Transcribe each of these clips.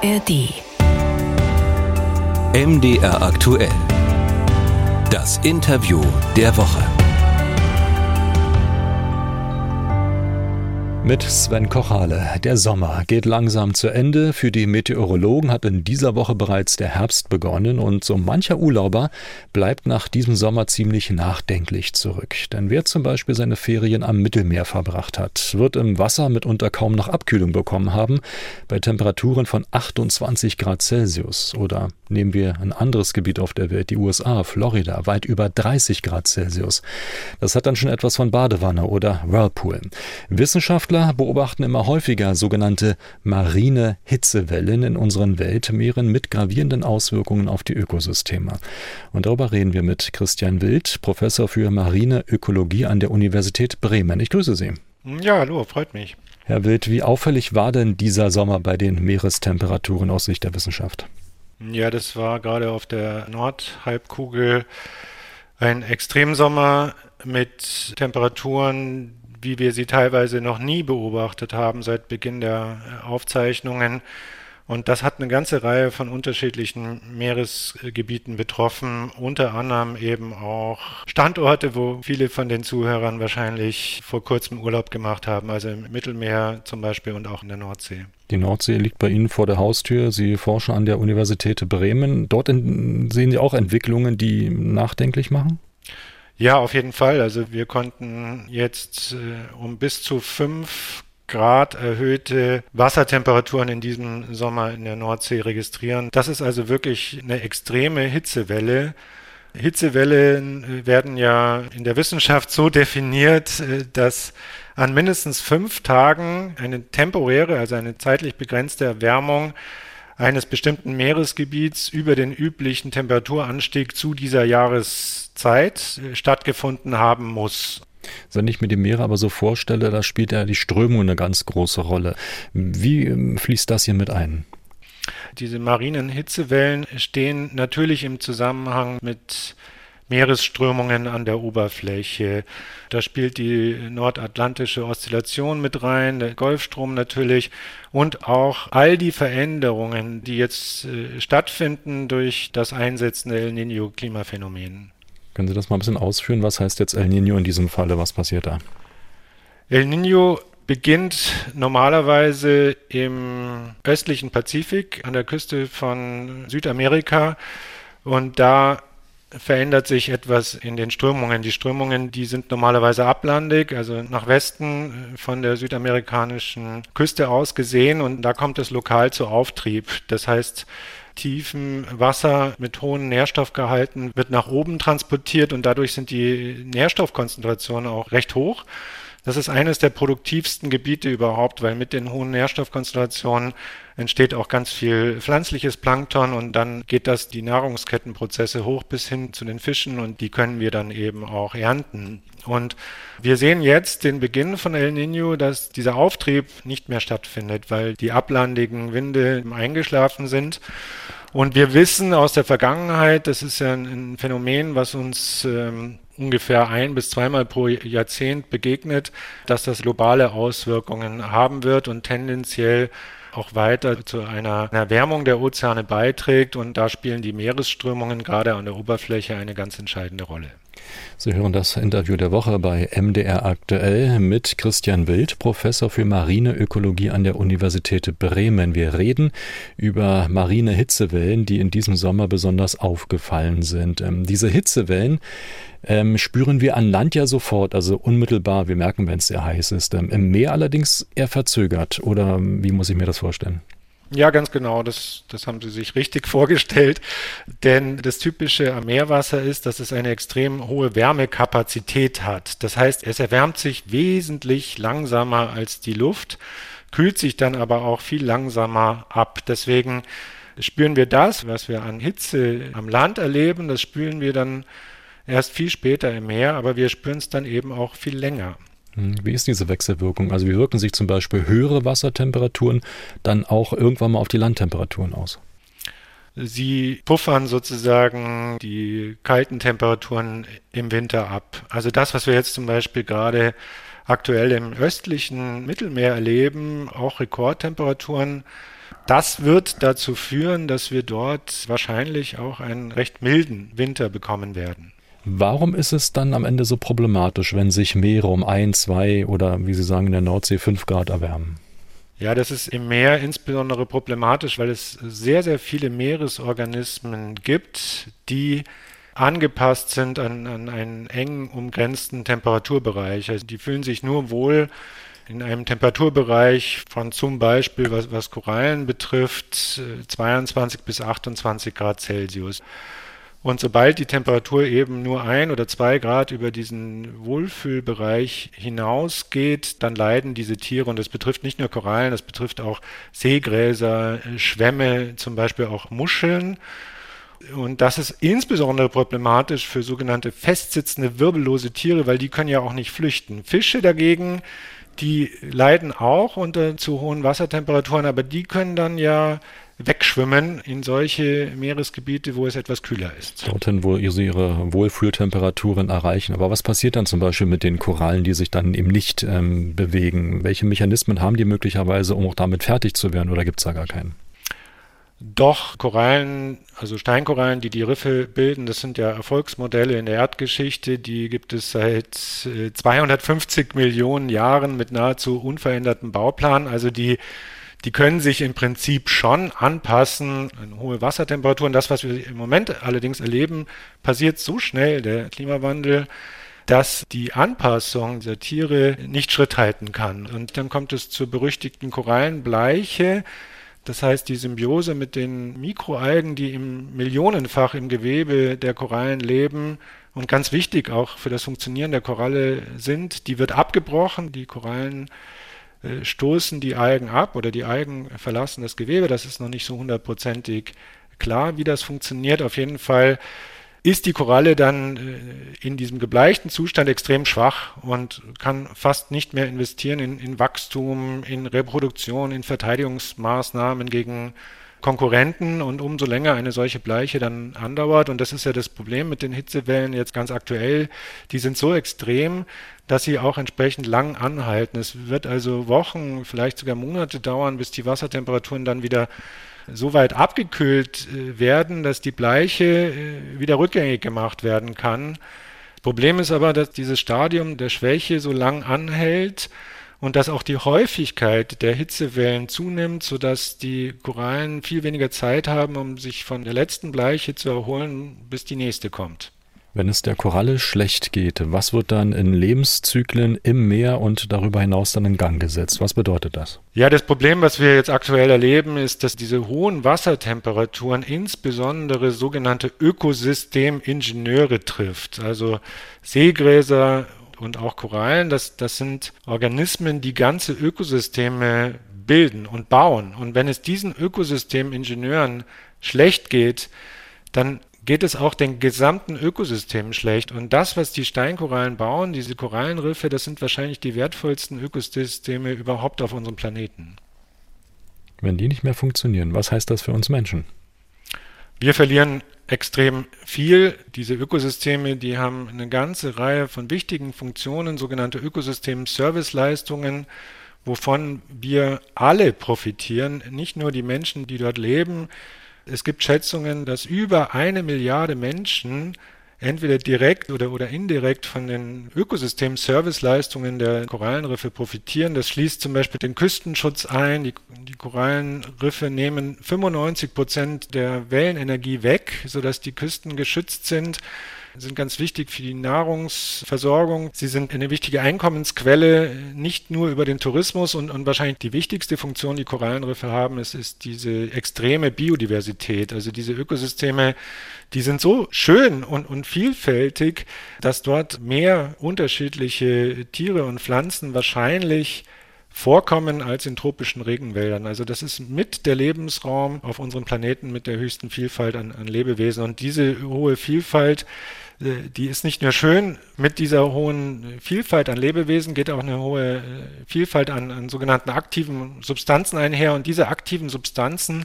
ARD. MDR aktuell. Das Interview der Woche. Mit Sven Kochale. Der Sommer geht langsam zu Ende. Für die Meteorologen hat in dieser Woche bereits der Herbst begonnen und so mancher Urlauber bleibt nach diesem Sommer ziemlich nachdenklich zurück. Denn wer zum Beispiel seine Ferien am Mittelmeer verbracht hat, wird im Wasser mitunter kaum noch Abkühlung bekommen haben, bei Temperaturen von 28 Grad Celsius. Oder nehmen wir ein anderes Gebiet auf der Welt, die USA, Florida, weit über 30 Grad Celsius. Das hat dann schon etwas von Badewanne oder Whirlpool. Wissenschaftler beobachten immer häufiger sogenannte marine Hitzewellen in unseren Weltmeeren mit gravierenden Auswirkungen auf die Ökosysteme. Und darüber reden wir mit Christian Wild, Professor für marine Ökologie an der Universität Bremen. Ich grüße Sie. Ja, hallo, freut mich. Herr Wild, wie auffällig war denn dieser Sommer bei den Meerestemperaturen aus Sicht der Wissenschaft? Ja, das war gerade auf der Nordhalbkugel ein Extremsommer mit Temperaturen, wie wir sie teilweise noch nie beobachtet haben seit Beginn der Aufzeichnungen. Und das hat eine ganze Reihe von unterschiedlichen Meeresgebieten betroffen, unter anderem eben auch Standorte, wo viele von den Zuhörern wahrscheinlich vor kurzem Urlaub gemacht haben, also im Mittelmeer zum Beispiel und auch in der Nordsee. Die Nordsee liegt bei Ihnen vor der Haustür. Sie forschen an der Universität Bremen. Dort sehen Sie auch Entwicklungen, die nachdenklich machen? Ja, auf jeden Fall. Also wir konnten jetzt äh, um bis zu fünf Grad erhöhte Wassertemperaturen in diesem Sommer in der Nordsee registrieren. Das ist also wirklich eine extreme Hitzewelle. Hitzewellen äh, werden ja in der Wissenschaft so definiert, äh, dass an mindestens fünf Tagen eine temporäre, also eine zeitlich begrenzte Erwärmung eines bestimmten Meeresgebiets über den üblichen Temperaturanstieg zu dieser Jahreszeit äh, stattgefunden haben muss. Wenn ich mir die Meere aber so vorstelle, da spielt ja die Strömung eine ganz große Rolle. Wie ähm, fließt das hier mit ein? Diese marinen Hitzewellen stehen natürlich im Zusammenhang mit Meeresströmungen an der Oberfläche. Da spielt die nordatlantische Oszillation mit rein, der Golfstrom natürlich und auch all die Veränderungen, die jetzt äh, stattfinden durch das Einsetzen der El Niño-Klimaphänomen. Können Sie das mal ein bisschen ausführen? Was heißt jetzt El Niño in diesem Falle? Was passiert da? El Niño beginnt normalerweise im östlichen Pazifik an der Küste von Südamerika und da verändert sich etwas in den Strömungen. Die Strömungen, die sind normalerweise ablandig, also nach Westen von der südamerikanischen Küste aus gesehen und da kommt es lokal zu Auftrieb. Das heißt, tiefen Wasser mit hohen Nährstoffgehalten wird nach oben transportiert und dadurch sind die Nährstoffkonzentrationen auch recht hoch. Das ist eines der produktivsten Gebiete überhaupt, weil mit den hohen Nährstoffkonzentrationen entsteht auch ganz viel pflanzliches Plankton und dann geht das die Nahrungskettenprozesse hoch bis hin zu den Fischen und die können wir dann eben auch ernten. Und wir sehen jetzt den Beginn von El Nino, dass dieser Auftrieb nicht mehr stattfindet, weil die ablandigen Winde eingeschlafen sind. Und wir wissen aus der Vergangenheit, das ist ja ein, Phänomen, was uns ähm, ungefähr ein bis zweimal pro Jahrzehnt begegnet, dass das globale Auswirkungen haben wird und tendenziell auch weiter zu einer Erwärmung der Ozeane beiträgt. Und da spielen die Meeresströmungen gerade an der Oberfläche eine ganz entscheidende Rolle. Sie hören das Interview der Woche bei MDR aktuell mit Christian Wild, Professor für Marine Ökologie an der Universität Bremen. Wir reden über marine Hitzewellen, die in diesem Sommer besonders aufgefallen sind. Ähm, diese Hitzewellen ähm, spüren wir an Land ja sofort, also unmittelbar. Wir merken, wenn es sehr heiß ist. Ähm, Im Meer allerdings eher verzögert. Oder ähm, wie muss ich mir das vorstellen? Ja, ganz genau. Das, das haben Sie sich richtig vorgestellt. Denn das Typische am Meerwasser ist, dass es eine extrem hohe Wärmekapazität hat. Das heißt, es erwärmt sich wesentlich langsamer als die Luft, kühlt sich dann aber auch viel langsamer ab. Deswegen spüren wir das, was wir an Hitze am Land erleben, das spüren wir dann erst viel später im Meer, aber wir spüren es dann eben auch viel länger. Hm, wie ist diese Wechselwirkung? Also wie wirken sich zum Beispiel höhere Wassertemperaturen dann auch irgendwann mal auf die Landtemperaturen aus? Sie puffern sozusagen die kalten Temperaturen im Winter ab. Also das, was wir jetzt zum Beispiel gerade aktuell im östlichen Mittelmeer erleben, auch Rekordtemperaturen, Das wird dazu führen, dass wir dort wahrscheinlich auch einen recht milden Winter bekommen werden. Warum ist es dann am Ende so problematisch, wenn sich Meere um ein, zwei oder wie Sie sagen in der Nordsee fünf Grad erwärmen? Ja, das ist im Meer insbesondere problematisch, weil es sehr, sehr viele Meeresorganismen gibt, die angepasst sind an, an einen eng umgrenzten Temperaturbereich. Also die fühlen sich nur wohl in einem Temperaturbereich von zum Beispiel, was, was Korallen betrifft, 22 bis 28 Grad Celsius. Und sobald die Temperatur eben nur ein oder zwei Grad über diesen Wohlfühlbereich hinausgeht, dann leiden diese Tiere. Und das betrifft nicht nur Korallen, das betrifft auch Seegräser, Schwämme, zum Beispiel auch Muscheln. Und das ist insbesondere problematisch für sogenannte festsitzende, wirbellose Tiere, weil die können ja auch nicht flüchten. Fische dagegen, die leiden auch unter zu hohen Wassertemperaturen, aber die können dann ja wegschwimmen in solche Meeresgebiete, wo es etwas kühler ist. Dorthin, wo sie ihre Wohlfühltemperaturen erreichen. Aber was passiert dann zum Beispiel mit den Korallen, die sich dann eben nicht ähm, bewegen? Welche Mechanismen haben die möglicherweise, um auch damit fertig zu werden oder gibt es da gar keinen? Doch Korallen, also Steinkorallen, die die Riffe bilden, das sind ja Erfolgsmodelle in der Erdgeschichte, die gibt es seit 250 äh, Millionen Jahren mit nahezu unverändertem Bauplan. Also die, die können sich im Prinzip schon anpassen an hohe Wassertemperaturen. Das, was wir im Moment allerdings erleben, passiert so schnell, der Klimawandel, dass die Anpassung der Tiere nicht Schritt halten kann. Und dann kommt es zur berüchtigten Korallenbleiche das heißt, die Symbiose mit den Mikroalgen, die im Millionenfach im Gewebe der Korallen leben und ganz wichtig auch für das Funktionieren der Koralle sind, die wird abgebrochen. Die Korallen stoßen die Algen ab oder die Algen verlassen das Gewebe. Das ist noch nicht so hundertprozentig klar, wie das funktioniert. Auf jeden Fall ist die Koralle dann äh, in diesem gebleichten Zustand extrem schwach und kann fast nicht mehr investieren in, in Wachstum, in Reproduktion, in Verteidigungsmaßnahmen gegen Konkurrenten und umso länger eine solche Bleiche dann andauert, und das ist ja das Problem mit den Hitzewellen jetzt ganz aktuell, die sind so extrem, dass sie auch entsprechend lang anhalten. Es wird also Wochen, vielleicht sogar Monate dauern, bis die Wassertemperaturen dann wieder so weit abgekühlt äh, werden, dass die Bleiche äh, wieder rückgängig gemacht werden kann. Problem ist aber, dass dieses Stadium der Schwäche so lang anhält und dass auch die Häufigkeit der Hitzewellen zunimmt, sodass die Korallen viel weniger Zeit haben, um sich von der letzten Bleiche zu erholen, bis die nächste kommt. Wenn es der Koralle schlecht geht, was wird dann in Lebenszyklen im Meer und darüber hinaus dann in Gang gesetzt? Was bedeutet das? Ja, das Problem, was wir jetzt aktuell erleben, ist, dass diese hohen Wassertemperaturen insbesondere sogenannte Ökosystemingenieure trifft. Also Seegräser und auch Korallen, das, das sind Organismen, die ganze Ökosysteme bilden und bauen. Und wenn es diesen Ökosystemingenieuren schlecht geht, dann geht es auch den gesamten Ökosystemen schlecht. Und das, was die Steinkorallen bauen, diese Korallenriffe, das sind wahrscheinlich die wertvollsten Ökosysteme überhaupt auf unserem Planeten. Wenn die nicht mehr funktionieren, was heißt das für uns Menschen? Wir verlieren extrem viel. Diese Ökosysteme, die haben eine ganze Reihe von wichtigen Funktionen, sogenannte Ökosystem-Serviceleistungen, wovon wir alle profitieren, nicht nur die Menschen, die dort leben, es gibt Schätzungen, dass über eine Milliarde Menschen entweder direkt oder, oder indirekt von den Ökosystem-Serviceleistungen der Korallenriffe profitieren. Das schließt zum Beispiel den Küstenschutz ein. Die, die Korallenriffe nehmen 95 Prozent der Wellenenergie weg, sodass die Küsten geschützt sind sind ganz wichtig für die Nahrungsversorgung. Sie sind eine wichtige Einkommensquelle, nicht nur über den Tourismus und, und wahrscheinlich die wichtigste Funktion, die Korallenriffe haben, ist, ist diese extreme Biodiversität. Also diese Ökosysteme, die sind so schön und, und vielfältig, dass dort mehr unterschiedliche Tiere und Pflanzen wahrscheinlich vorkommen als in tropischen Regenwäldern. Also das ist mit der Lebensraum auf unserem Planeten mit der höchsten Vielfalt an, an Lebewesen. Und diese hohe Vielfalt äh, die ist nicht nur schön, mit dieser hohen Vielfalt an Lebewesen geht auch eine hohe äh, Vielfalt an, an sogenannten aktiven Substanzen einher. Und diese aktiven Substanzen,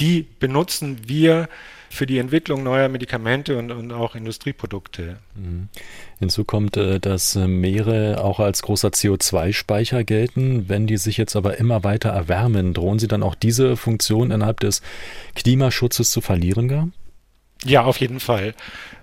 die benutzen wir für die Entwicklung neuer Medikamente und, und auch Industrieprodukte. Mhm. Hinzu kommt, äh, dass äh, Meere auch als großer CO2-Speicher gelten. Wenn die sich jetzt aber immer weiter erwärmen, drohen sie dann auch diese Funktion innerhalb des Klimaschutzes zu verlieren gar? Ja, auf jeden Fall.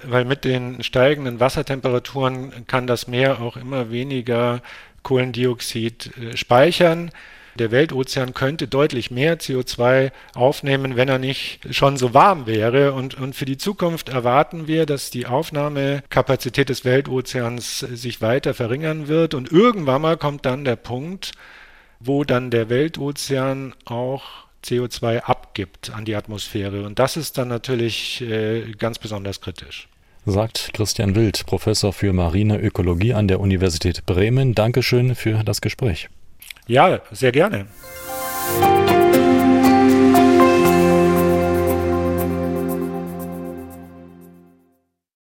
Weil mit den steigenden Wassertemperaturen kann das Meer auch immer weniger Kohlendioxid äh, speichern. Der Weltozean könnte deutlich mehr CO2 aufnehmen, wenn er nicht schon so warm wäre. Und, und für die Zukunft erwarten wir, dass die Aufnahmekapazität des Weltozeans sich weiter verringern wird. Und irgendwann mal kommt dann der Punkt, wo dann der Weltozean auch CO2 abgibt an die Atmosphäre. Und das ist dann natürlich äh, ganz besonders kritisch. Sagt Christian Wild, Professor für Marine Ökologie an der Universität Bremen. Dankeschön für das Gespräch. Ja, sehr gerne.